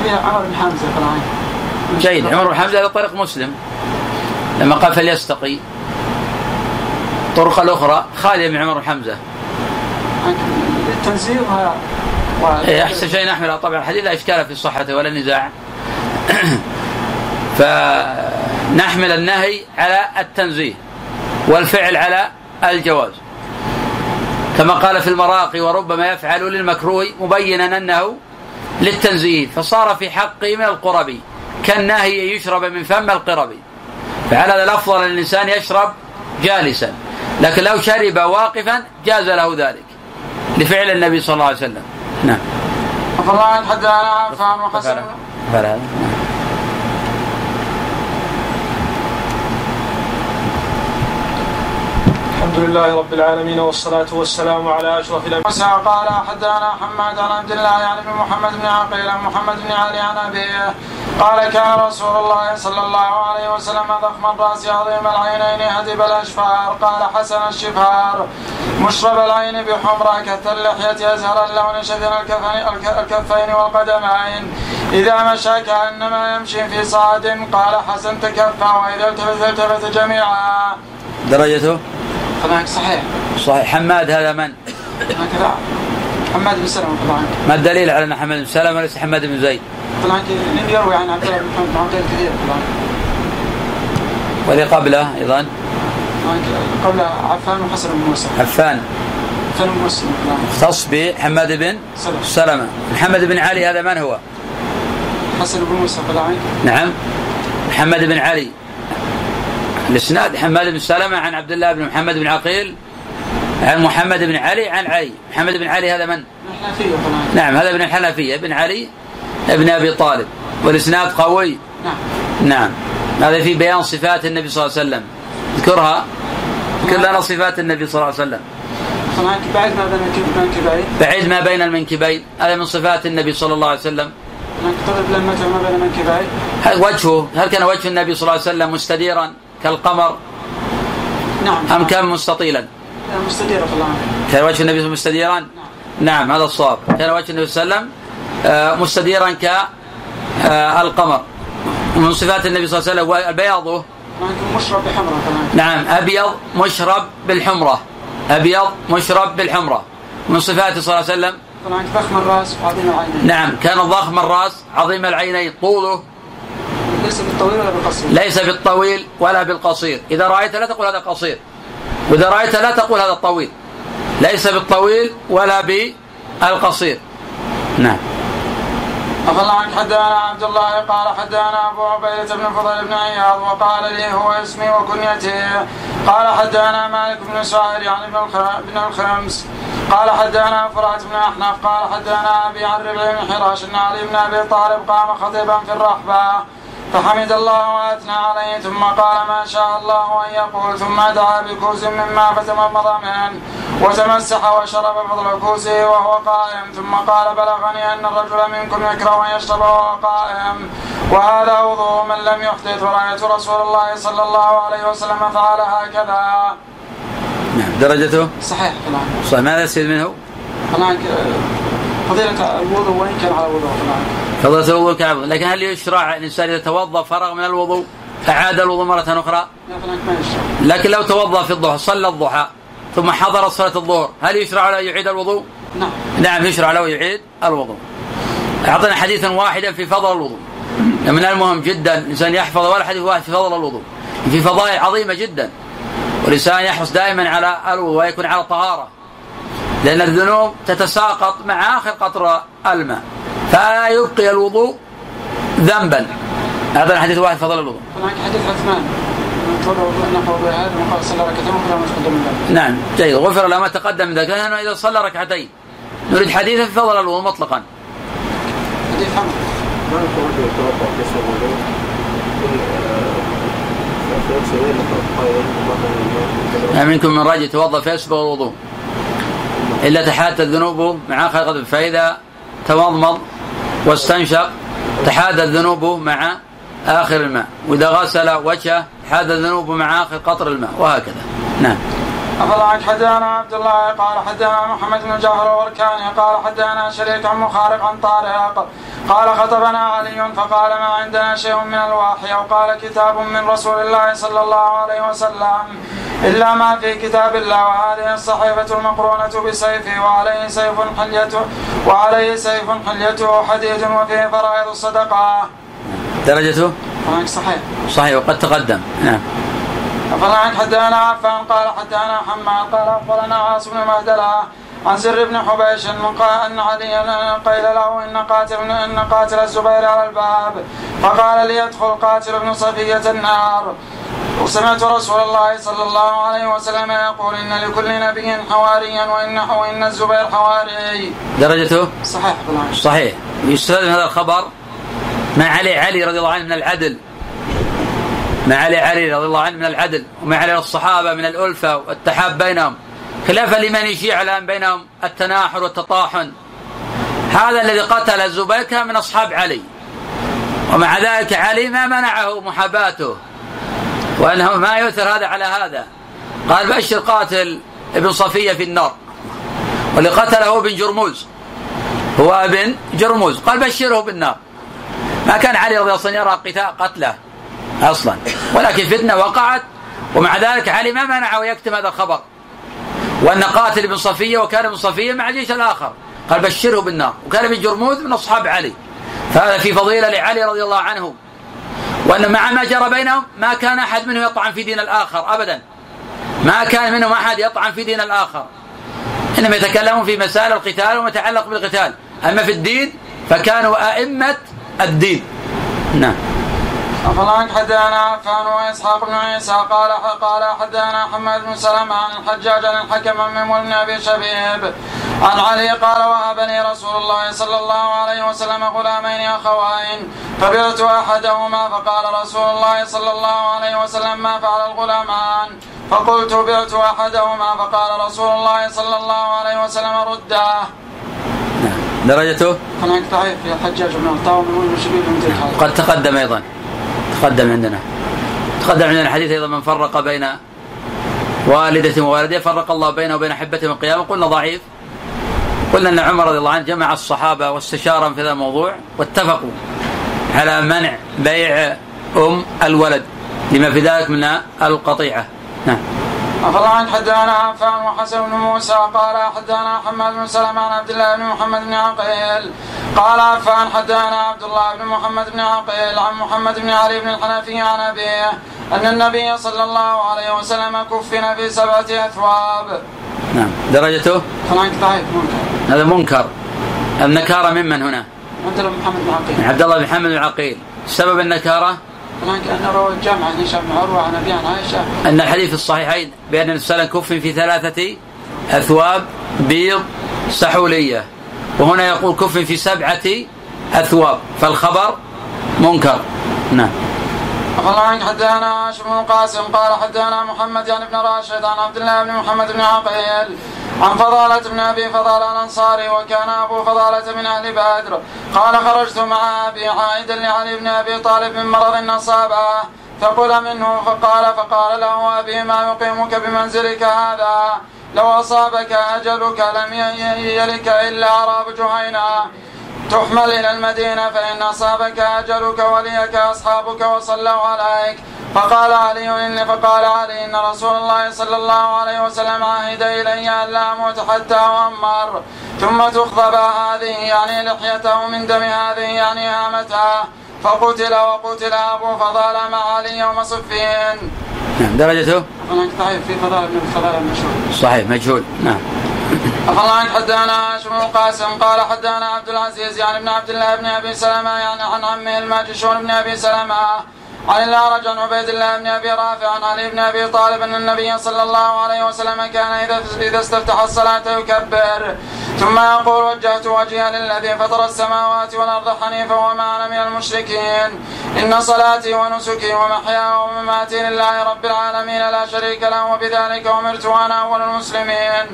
فيها عمر بن حمزة طبعا جيد. عمر بن حمزة هذا طريق مسلم. لما قال فليستقي. الطرق الأخرى خالية من عمر بن حمزة. التنزيل إيه أحسن شيء نحمل طبعا الحديث لا إشكال في صحته ولا نزاع <clears throat> فنحمل النهي على التنزيه والفعل على الجواز. كما قال في المراقي وربما يفعل للمكروه مبينا أنه للتنزيه فصار في حقه من القرب كالنهي يشرب من فم القرب فعلى هذا الأفضل أن الإنسان يشرب جالسا لكن لو شرب واقفا جاز له ذلك لفعل النبي صلى الله عليه وسلم. نعم. حدثنا عفان وحسن على هذا الحمد لله رب العالمين والصلاة والسلام على أشرف الأنبياء. قال حدثنا حماد عن عبد الله يعني بن محمد بن عقيل عن محمد بن علي عن أبيه. قال كان رسول الله صلى الله عليه وسلم ضخم الرأس عظيم العينين هدب الأشفار. قال حسن الشفار. مشرب العين بحمرة كث اللحية أزهر اللون شذن الكفين, والقدمين. إذا مشى كأنما يمشي في صعد قال حسن تكفى وإذا التفت التفت جميعا. درجته؟ صحيح؟ صحيح. حماد هذا من؟ هكذا حماد بن سلمة طبعا ما الدليل على أن حماد بن سلمة ليس حماد بن زيد؟ لم يروي عن عبد الله بن محمد بن كثير واللي قبله أيضا؟ قبل عفان وحسن بن موسى. عفان. عفان بن موسى. اختص بحماد بن سلمة. سلمة. محمد بن علي هذا من هو؟ حسن بن موسى طبعا نعم. محمد بن علي. الإسناد حماد بن سلمة عن عبد الله بن محمد بن عقيل عن محمد بن علي عن علي. محمد بن علي هذا من؟ نعم هذا ابن الحنفية بن علي ابن أبي طالب. والإسناد قوي. نعم. نعم هذا في بيان صفات النبي صلى الله عليه وسلم. اذكرها. اذكر لنا صفات النبي صلى الله عليه وسلم. بعد ما بين المنكبين بعيد ما بين المنكبين. هذا من صفات النبي صلى الله عليه وسلم. طلب لمته ما بين المنكبين. وجهه؟ هل كان وجه النبي صلى الله عليه وسلم مستديرا؟ كالقمر؟ نعم. أم كان مستطيلا؟ مستديرة طبعا كان وجه النبي مستديرا؟ نعم. هذا الصواب. كان وجه النبي صلى الله عليه وسلم آه، مستديرا كالقمر ومن صفات النبي صلى الله عليه وسلم بياضه مشرب بحمرة نعم أبيض مشرب بالحمرة. أبيض مشرب بالحمرة. من صفاته صلى الله عليه وسلم؟ ضخم الرأس وعظيم العينين نعم كان ضخم الرأس عظيم العينين طوله. ليس بالطويل ولا بالقصير؟ ليس بالطويل ولا بالقصير. إذا رأيت لا تقول هذا قصير. وإذا رأيت لا تقول هذا الطويل ليس بالطويل ولا بالقصير. نعم. أفضل عنك حدانا عبد الله. قال حدانا أبو عبيدة بن فضيل بن عياض وقال لي هو اسمي وكنيتي. قال حدانا مالك بن سعيد يعني بن الخمس. قال حدانا فرات بن أحنف. قال حدانا أبي عن ربع بن حراش أن علي بن أبي طالب قام خطيبا في الرحبة. فحمد الله وأثنى عليه ثم قال ما شاء الله أن يقول ثم دعا بكوز مما فتمضمض منه وتمسح وشرب فضل كوزه وهو قائم ثم قال بلغني أن الرجل منكم يكره أن يشرب وهو قائم وهذا وضوء من لم يحدث ورأيت رسول الله صلى الله عليه وسلم فعل هكذا. نعم درجته صحيح. صحيح ماذا يستفيد منه؟ فضيلة الوضوء وإن كان على وضوء فضيلة الوضوء كعبد لكن هل يشرع الإنسان إذا توضأ فرغ من الوضوء أعاد الوضوء مرة أخرى؟ لكن لو توضأ في الضحى صلى الضحى ثم حضرت صلاة الظهر هل يشرع له يعيد الوضوء؟ نعم. نعم يشرع له يعيد الوضوء. أعطنا حديثا واحدا في فضل الوضوء. من المهم جدا الإنسان يحفظ ولا حديث واحد في فضل الوضوء. في فضائل عظيمة جدا. والإنسان يحرص دائما على الوضوء ويكون على طهارة لأن الذنوب تتساقط مع آخر قطر الماء. فلا يبقي الوضوء ذنبا. هذا الحديث واحد فضل الوضوء. حديث عثمان. نعم جيد. غفر له ما تقدم من ذلك لأنه إذا صلى ركعتين. نريد حديثا في فضل الوضوء مطلقا. حديث حمد منكم من رجل يتوضأ فيسبغ الوضوء إلا تحات الذنوب مع قدم فإذا تمضمض واستنشق تحاد الذنوب مع آخر الماء. وإذا غسل وجهه حاد الذنوب مع آخر قطر الماء. وهكذا. نعم. أفضل عنك حدانا عبد الله قال حدانا محمد بن جعفر الوركاني قال حدانا شريك عن مخارق عن طارق قال خطبنا علي فقال ما عندنا شيء من الوحي أو قال كتاب من رسول الله صلى الله عليه وسلم إلا ما في كتاب الله وهذه الصحيفة المقرونة بسيفه وعليه سيف حليته وعليه سيف حليته حديد وفيه فرائض الصدقة. درجته صحيح. صحيح وقد تقدم نعم أخبرنا عنك حدانا عفان؟ قال حدانا حماد. قال أخبرنا عاصم بن مهدلة عن سر بن حبيش قال إن عليا قيل له إن قاتل إن قاتل الزبير على الباب. فقال ليدخل قاتل ابن صفية النار. وسمعت رسول الله صلى الله عليه وسلم يقول إن لكل نبي حواريا وان وإن الزبير حواري. درجته؟ صحيح. صحيح. يستفاد من هذا الخبر ما عليه علي رضي الله عنه من العدل. ما عليه علي رضي الله عنه من العدل وما عليه الصحابة من الألفة والتحاب بينهم خلافا لمن يشيع الآن بينهم التناحر والتطاحن. هذا الذي قتل الزبير كان من أصحاب علي. ومع ذلك علي ما منعه محاباته وأنه ما يؤثر هذا على هذا. قال بشر قاتل ابن صفية في النار واللي قتله ابن جرموز هو ابن جرموز. قال بشره بالنار ما كان علي رضي الله عنه يرى قتله أصلا. ولكن فتنة وقعت ومع ذلك علي ما منعه يكتم هذا الخبر. وأن قاتل ابن صفية وكان ابن صفية مع الجيش الآخر. قال بشره بالنار. وكان ابن جرموز من أصحاب علي. فهذا في فضيلة لعلي رضي الله عنه. وأن مع ما جرى بينهم ما كان أحد منهم يطعن في دين الآخر ابدا. ما كان منهم أحد يطعن في دين الآخر. إنما يتكلمون في مسائل القتال وما يتعلق بالقتال. أما في الدين فكانوا أئمة الدين. نعم. أفلان حدانا عفان وإسحاق بن عيسى قال قال حدانا حماد بن سلمة عن الحجاج عن الحكم من أبي شبيب عن علي قال وهبني رسول الله صلى الله عليه وسلم غلامين أخوين فبرت أحدهما فقال رسول الله صلى الله عليه وسلم ما فعل الغلامان فقلت بعت أحدهما فقال رسول الله صلى الله عليه وسلم رداه درجته؟ هناك ضعيف في الحجاج بن الطاوم من قد تقدم أيضا. تقدم عندنا. تقدم عندنا حديث أيضا من فرق بين والدة ووالديه فرق الله بينه وبين أحبته من القيامة. قلنا ضعيف. قلنا أن عمر رضي الله عنه جمع الصحابة واستشارهم في هذا الموضوع واتفقوا على منع بيع أم الولد لما في ذلك من القطيعة. نعم. أخبر عن حدانا عفان وحسن بن موسى قال حدانا حماد بن سلمة عن عبد الله بن محمد بن عقيل قال عفان حدانا عبد الله بن محمد بن عقيل عن محمد بن علي بن الحنفي عن أبيه أن النبي صلى الله عليه وسلم كفن في سبعة أثواب. نعم درجته؟ هذا منكر. النكارة ممن هنا؟ عبد الله بن محمد بن عقيل. عبد الله بن محمد بن عقيل. سبب النكارة؟ أن الحديث في الصحيحين بأن النبي صلى الله عليه وسلم كف في ثلاثة أثواب بيض سحولية. وهنا يقول كف في سبعة أثواب. فالخبر منكر. نعم. أخبرنا عن حدانا هاشم بن القاسم قال حدانا محمد يعني بن راشد عن عبد الله بن محمد بن عقيل عن فضالة بن أبي فضالة الأنصاري وكان أبو فضالة من أهل بدر. قال خرجت مع أبي عائدا لعلي بن أبي طالب من مرض أصابه فقل منه فقال فقال له أبي ما يقيمك بمنزلك هذا؟ لو أصابك أجلك لم يلك إلا عراب جهينة. تحمل إلى المدينة فإن أصابك أجلك وليك أصحابك وصلوا عليك. فقال علي إني فقال علي إن رسول الله صلى الله عليه وسلم عهد إلي أن لا أموت حتى أؤمر. ثم تخضب هذه يعني لحيته من دم هذه يعني هامتها. فقتل وقتل أبو فضال مع علي يوم صفين. نعم درجته؟ ضعيف في فضال بن فضال المشهور صحيح مجهول. نعم. أخبرنا حدانا هاشم بن القاسم؟ قال حدانا عبد العزيز يعني ابن عبد الله بن أبي سلمة يعني عن عمه الماجشون بن أبي سلمة؟ عن الاعرج عن عبيد الله بن أبي رافع عن علي بن أبي طالب أن النبي صلى الله عليه وسلم كان إذا إذا استفتح الصلاة يكبر. ثم يقول وجهت وجهي للذي فطر السماوات والأرض حنيفا وما أنا من المشركين. إن صلاتي ونسكي ومحياي ومماتي لله رب العالمين لا شريك له وبذلك أمرت وأنا أول المسلمين.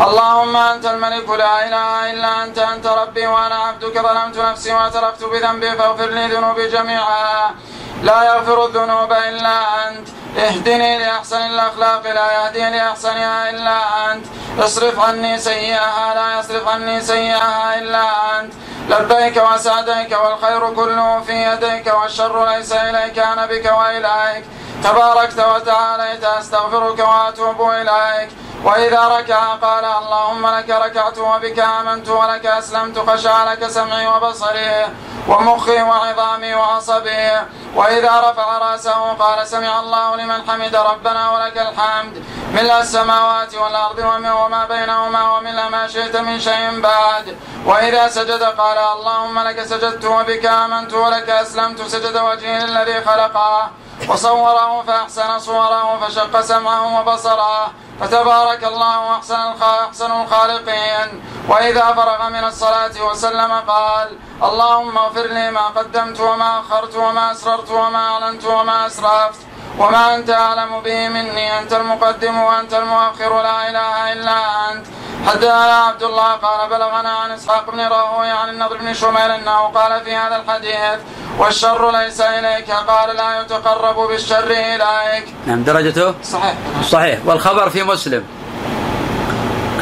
اللهم أنت الملك لا إله إلا أنت أنت ربي وأنا عبدك ظلمت نفسي واعترفت بذنبي فاغفر لي ذنوبي جميعا. لا يغفر الذنوب إلا أنت. اهدني لأحسن الأخلاق لا يهدي لأحسنها إلا أنت. اصرف عني سيئها لا يصرف عني سيئها إلا أنت. لبيك وسعديك والخير كله في يديك والشر ليس إليك أنا بك وإليك. تباركت وتعاليت استغفرك وأتوب إليك. وإذا ركع قال اللهم لك ركعت وبك آمنت ولك أسلمت خشع لك سمعي وبصري ومخي وعظامي وعصبي. وإذا رفع رأسه قال سمع الله لمن حمد ربنا ولك الحمد. ملء السماوات والأرض وما بينهما وملء ما شئت من شيء بعد. وإذا سجد قال اللهم لك سجدت وبك آمنت ولك أسلمت. سجد وجهي للذي خلقه. وصوره فأحسن صوره فشق سمعه وبصره فتبارك الله أحسن أحسن الخالقين. وإذا فرغ من الصلاة وسلم قال اللهم اغفر لي ما قدمت وما أخرت وما أسررت وما أعلنت وما أسرفت. وما أنت أعلم به مني أنت المقدم وأنت المؤخر لا إله إلا أنت. حدثنا عبد الله قال بلغنا عن إسحاق بن راهوي عن النضر بن شميل أنه قال في هذا الحديث والشر ليس إليك قال لا يتقرب بالشر إليك. نعم درجته؟ صحيح. صحيح. والخبر في مسلم.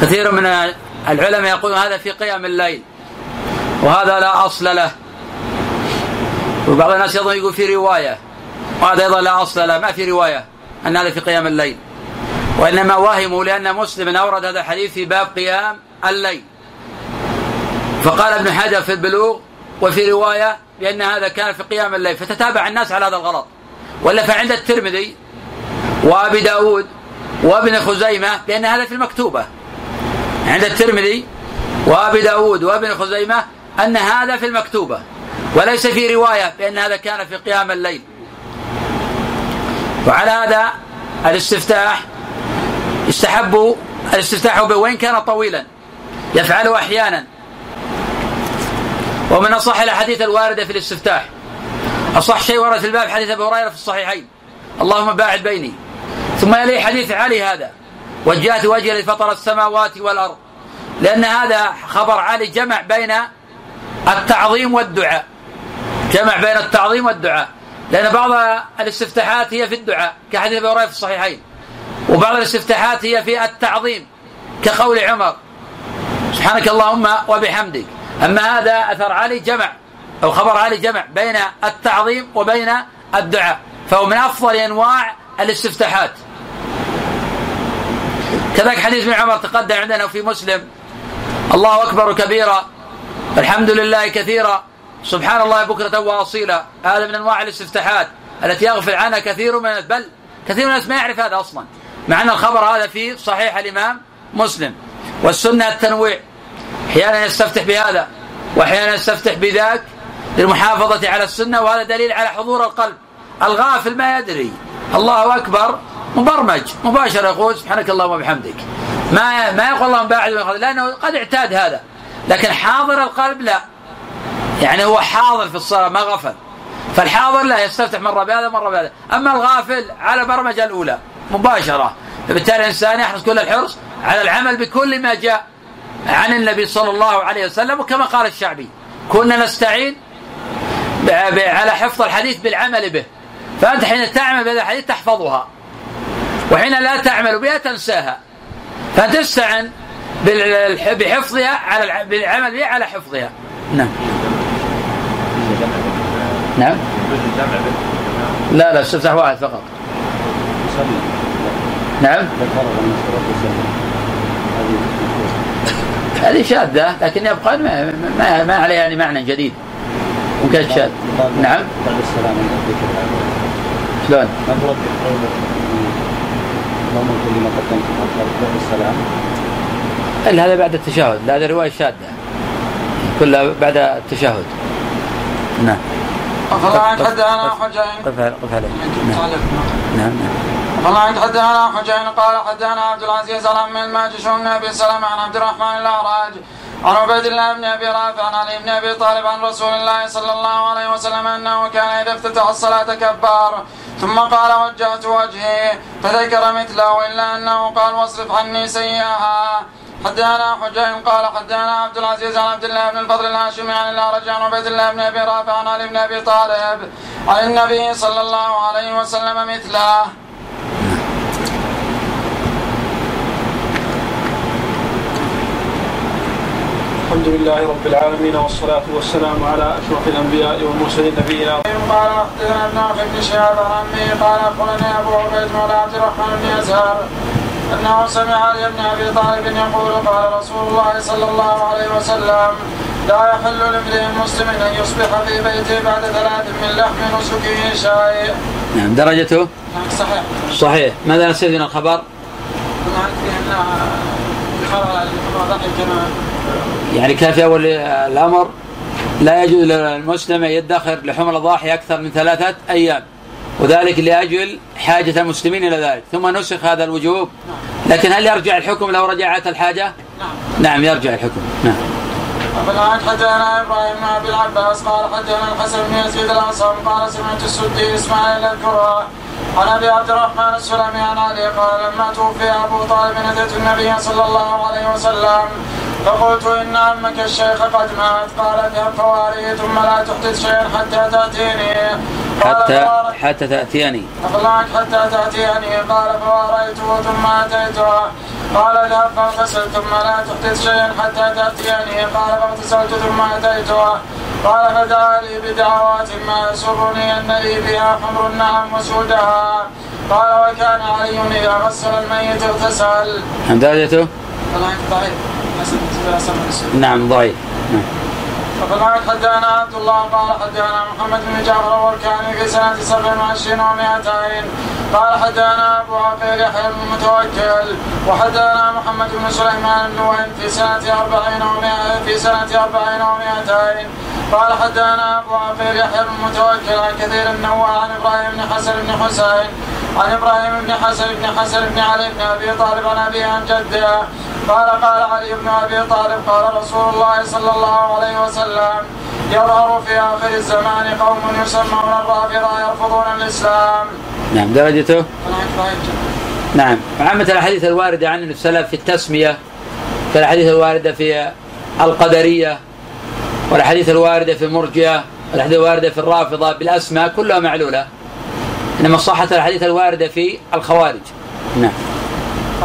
كثير من العلماء يقولون هذا في قيام الليل وهذا لا أصل له. وبعض الناس يظن يقول في رواية. وهذا أيضا لا أصل له ما في رواية أن هذا في قيام الليل. وإنما وهموا لأن مسلم أورد هذا الحديث في باب قيام الليل. فقال ابن حجر في البلوغ وفي رواية بأن هذا كان في قيام الليل. فتتابع الناس على هذا الغلط. ولا فعند الترمذي وأبي داود وابن خزيمة بأن هذا في المكتوبة. عند الترمذي وأبي داود وابن خزيمة أن هذا في المكتوبة. وليس في رواية بأن هذا كان في قيام الليل. وعلى هذا الاستفتاح يستحب الاستفتاح به وإن كان طويلا يفعله أحيانا. ومن أصح الأحاديث الواردة في الاستفتاح. أصح شيء ورد في الباب حديث أبي هريرة في الصحيحين. اللهم باعد بيني. ثم يلي حديث علي هذا. وجهت وجهي الذي فطر السماوات والأرض. لأن هذا خبر علي جمع بين التعظيم والدعاء. جمع بين التعظيم والدعاء. لأن بعض الاستفتاحات هي في الدعاء كحديث أبي في الصحيحين. وبعض الاستفتاحات هي في التعظيم كقول عمر سبحانك اللهم وبحمدك. أما هذا أثر علي جمع أو خبر علي جمع بين التعظيم وبين الدعاء. فهو من أفضل أنواع الاستفتاحات. كذلك حديث ابن عمر تقدم عندنا في مسلم. الله أكبر كبيرا. الحمد لله كثيرا. سبحان الله بكرة وأصيلا هذا من أنواع الاستفتاحات التي يغفل عنها كثير من بل كثير من الناس ما يعرف هذا أصلا مع أن الخبر هذا في صحيح الإمام مسلم. والسنة التنويع أحيانا يستفتح بهذا وأحيانا يستفتح بذاك للمحافظة على السنة وهذا دليل على حضور القلب. الغافل ما يدري. الله أكبر مبرمج مباشرة يقول سبحانك اللهم وبحمدك. ما ما يقول اللهم باعد لأنه قد اعتاد هذا. لكن حاضر القلب لا. يعني هو حاضر في الصلاة ما غفل. فالحاضر لا يستفتح مرة بهذا مرة بهذا. أما الغافل على برمجة الأولى مباشرة. فبالتالي الإنسان يحرص كل الحرص على العمل بكل ما جاء عن النبي صلى الله عليه وسلم وكما قال الشعبي كنا نستعين على حفظ الحديث بالعمل به. فأنت حين تعمل بهذا الحديث تحفظها. وحين لا تعمل بها تنساها. فتستعن بحفظها على بالعمل بها على حفظها. نعم. نعم. لا لا استفتح واحد فقط. نعم. هذه شاذة لكن يبقى ما, ما, ما عليها يعني معنى جديد. ممكن شاذ نعم. شلون؟ هذا بعد التشهد هذا رواية شاذة. كلها بعد التشهد. نعم. أفلا حدثنا حجين قف قف عليه نعم. نعم حدثنا حجين قال حدثنا عبد العزيز عن الماجش بن أبي سلمة عن عبد الرحمن الأعراج عن عبيد الله بن أبي رافع عن علي بن أبي طالب عن رسول الله صلى الله عليه وسلم أنه كان إذا افتتح الصلاة كبار. ثم قال وجهت وجهي فذكر مثله إلا أنه قال واصرف عني سيئها. حدثنا حجين قال حدثنا عبد العزيز عن عبد الله بن الفضل الهاشمي عن الاعرج عن عبيد الله بن أبي رافع عن علي بن أبي طالب عن النبي صلى الله عليه وسلم مثله. الحمد لله رب العالمين والصلاة والسلام على أشرف الأنبياء والمرسلين نبينا. قال أخبرنا ابن بن شهاب عن قال أخبرني أبو عبيد مولى عبد الرحمن بن يزهر أنه سمع علي بن أبي طالب يقول قال رسول الله صلى الله عليه وسلم لا يحل لامرئ مسلم أن يصبح في بيته بعد ثلاث من لحم نسكه شيء. نعم درجته؟ نعم صحيح. صحيح، ماذا نستفيد من الخبر؟ يعني كان في اول الأمر لا يجوز للمسلم أن يدخر لحوم الاضاحي أكثر من ثلاثة أيام وذلك لأجل حاجة المسلمين إلى ذلك. ثم نسخ هذا الوجوب. لكن هل يرجع الحكم لو رجعت الحاجة؟ نعم يرجع الحكم. نعم. فالآن حدثنا إبراهيم بن العباس قال حدثنا الحسن بن يزيد قال سمعت السدي إسماعيل الكرة عن أبي عبد الرحمن السلمي عن علي قال لما توفي أبو طالب اتيت النبي صلى الله عليه وسلم فقلت إن عمك الشيخ قد مات. قال اذهب فواريه ثم لا تحدث شيئا حتى تأتيني. حتى حتى أخلاك حتى تأتيني. قال فواريته ثم أتيته قال اذهب فاغتسل ثم لا تحدث شيئا حتى تأتيني قال فاغتسلت ثم أتيته قال فدعا لي بدعوات ما يسرني أن لي بها حمر النعم وسودها. قال وكان علي إذا غسل الميت اغتسل عن درجته؟ ضعيف. نعم ضعيف. نعم. وفلاك حدانا عبد الله قال حدانا محمد بن جعفر الوركاني في سنة سبع وعشرين ومائتين. قال حدانا أبو عقيل يحيى بن المتوكل وحدانا محمد بن سليمان بن وهب في سنة أربعين ومائة في سنة أربعين ومائتين. قال حدانا أبو عقيل يحيى بن المتوكل عن كثير النوى عن إبراهيم بن حسن بن حسين عن إبراهيم بن حسن بن حسن بن علي بن أبي طالب عن أبي عن جده. قال قال علي بن أبي طالب قال رسول الله صلى الله عليه وسلم يظهر في آخر الزمان قوم يسمون الرافضة يرفضون الإسلام. نعم درجته؟ نعم. وعامة الأحاديث الواردة عن السلف في التسمية كالأحاديث الواردة في القدرية والأحاديث الواردة في المرجئة والأحاديث الواردة في الرافضة بالأسماء كلها معلولة. إنما صحة الأحاديث الواردة في الخوارج. نعم.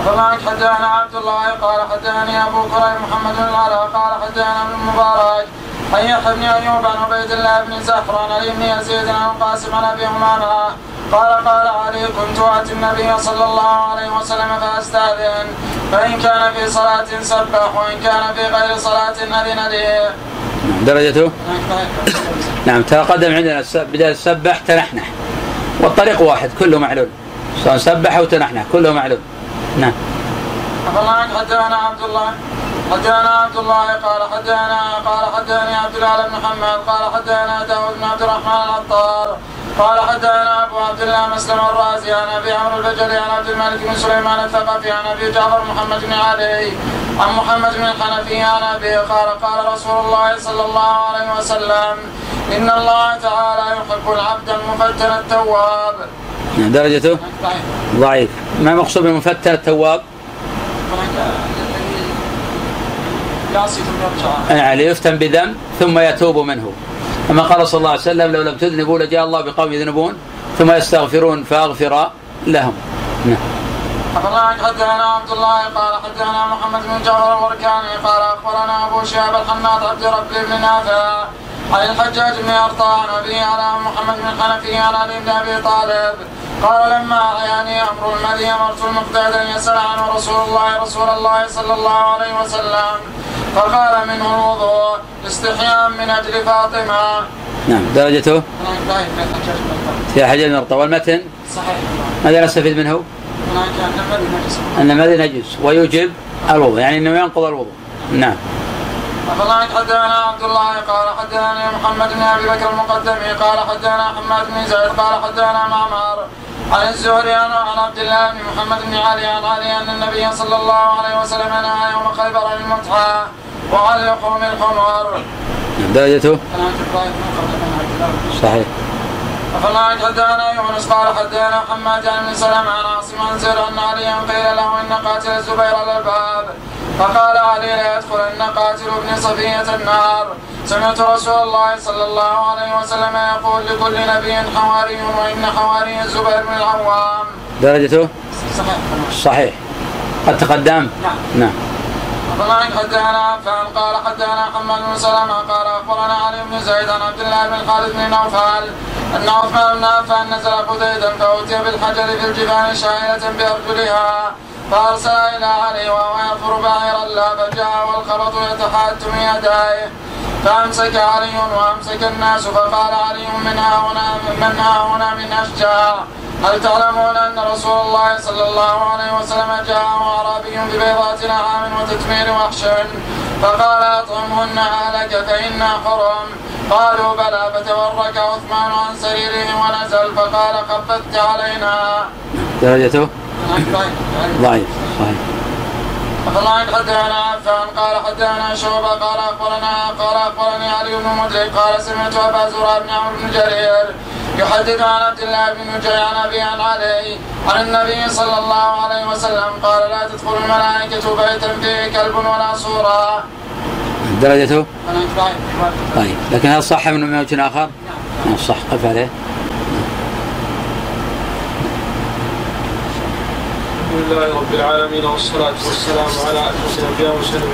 فمالك حدثنا عبد الله قال حدثني أبو كريم محمد بن العلاء قال حدثنا ابن المبارك عن يحيى بن ايوب عن عبيد الله بن زهر عن علي بن يزيد عن القاسم عن أبي امامه قال قال علي كنت آتي النبي صلى الله عليه وسلم فأستأذن. فإن كان في صلاة سبح وإن كان في غير صلاة أذن لي. درجته؟ <coughs> نعم تقدم عندنا بداية السبح تنحنح. والطريق واحد كله معلول. سواء سبح أو تنحنح كله معلول. نعم. فمالك حدثنا عبد الله حدثنا عبد الله قال حدثنا قال حدثني عبد الله بن محمد قال حدثنا داود بن عبد الرحمن العطار قال حدثنا أبو عبد الله مسلم الرازي عن أبي عمرو البجلي عن عبد الملك بن سليمان الثقفي عن أبي جعفر محمد بن علي عن محمد بن الحنفي عن أبي قال قال رسول الله صلى الله عليه وسلم إن الله تعالى يحب العبد المفتن التواب. نعم درجته؟ ضعيف. ما مقصود بالمفتن التواب؟ يعني يفتن بذنب ثم يتوب منه. كما قال صلى الله عليه وسلم لو لم تذنبوا لجاء الله بقوم يذنبون ثم يستغفرون فأغفر لهم. نعم. أخبرنا حدثنا عبد الله قال حدثنا محمد بن جعفر الوركاني قال أخبرنا أبو شهاب الحناط عبد ربي بن نافع عن الحجاج بن أرطان وبه على محمد بن الحنفي علي بن أبي طالب قال لما أعياني أمر المذي أمرت المقداد أن يسأل عنه رسول الله رسول الله صلى الله عليه وسلم فقال منه الوضوء استحياء من أجل فاطمة. نعم درجته؟ أرطان في حجر النقطة والمتن؟ صحيح. ماذا نستفيد منه؟ أن المذي نجس ويوجب الوضوء يعني أنه ينقض الوضوء. نعم. فضلك حدثنا عبد الله قال حدثنا محمد بن أبي بكر المقدمي قال حدثنا حماد بن زيد قال حدثنا معمر. عن الزهري عن عبد الله بن محمد بن علي عن علي أن النبي صلى الله عليه وسلم نهى يوم خيبر عن المتعه وعن لحوم الحمر. نعم درجته؟ صحيح. فضلك حدثنا يونس قال حدثنا حماد ابن سلمة عن عاصم عن زيد أن عليا قيل له إن قاتل الزبير على الباب. فقال علي لا يدخلن قاتل ابن صفية النار. سمعت رسول الله صلى الله عليه وسلم يقول لكل نبي حواري وإن حواري الزبير بن العوام. درجته صحيح. صحيح. قد تقدم؟ نعم. نعم. فضلك حدثنا عفان قال حدثنا محمد بن سلمة قال أخبرنا علي بن زيد عن عبد الله بن خالد بن نوفل أن عثمان بن عفان نزل قتيدا فاتي بالحجر في الجبال شائلة بأرجلها. فارسل إلى علي وهو يفر بعيرا لا فجاء والخبط يتحات من يديه. فأمسك علي وأمسك الناس فقال علي من ها هنا من ها هنا من اشجاع هل تعلمون أن رسول الله صلى الله عليه وسلم جاء اعرابي ببيضات نعام وتتمير وحش فقال أطعمهن أهلك فإنا حرم. قالوا بلى فتورك عثمان عن سريره ونزل فقال خفت علينا. درجته؟ ضعيف صحيح الله حدثنا عفان قال حدثنا شعبة قال أخبرنا قال أخبرني علي بن مدرك قال سمعت أبا زرع بن عمرو بن جرير يحدث عن عبد الله بن نجي عن أبي عن علي عن النبي صلى الله عليه وسلم قال لا تدخل الملائكة بيتا فيه كلب ولا صورة. درجته؟ طيب لكن هل صح من وجه آخر؟ نعم صح قف عليه. الحمد لله رب العالمين والصلاة والسلام على أشرف الأنبياء والمرسلين.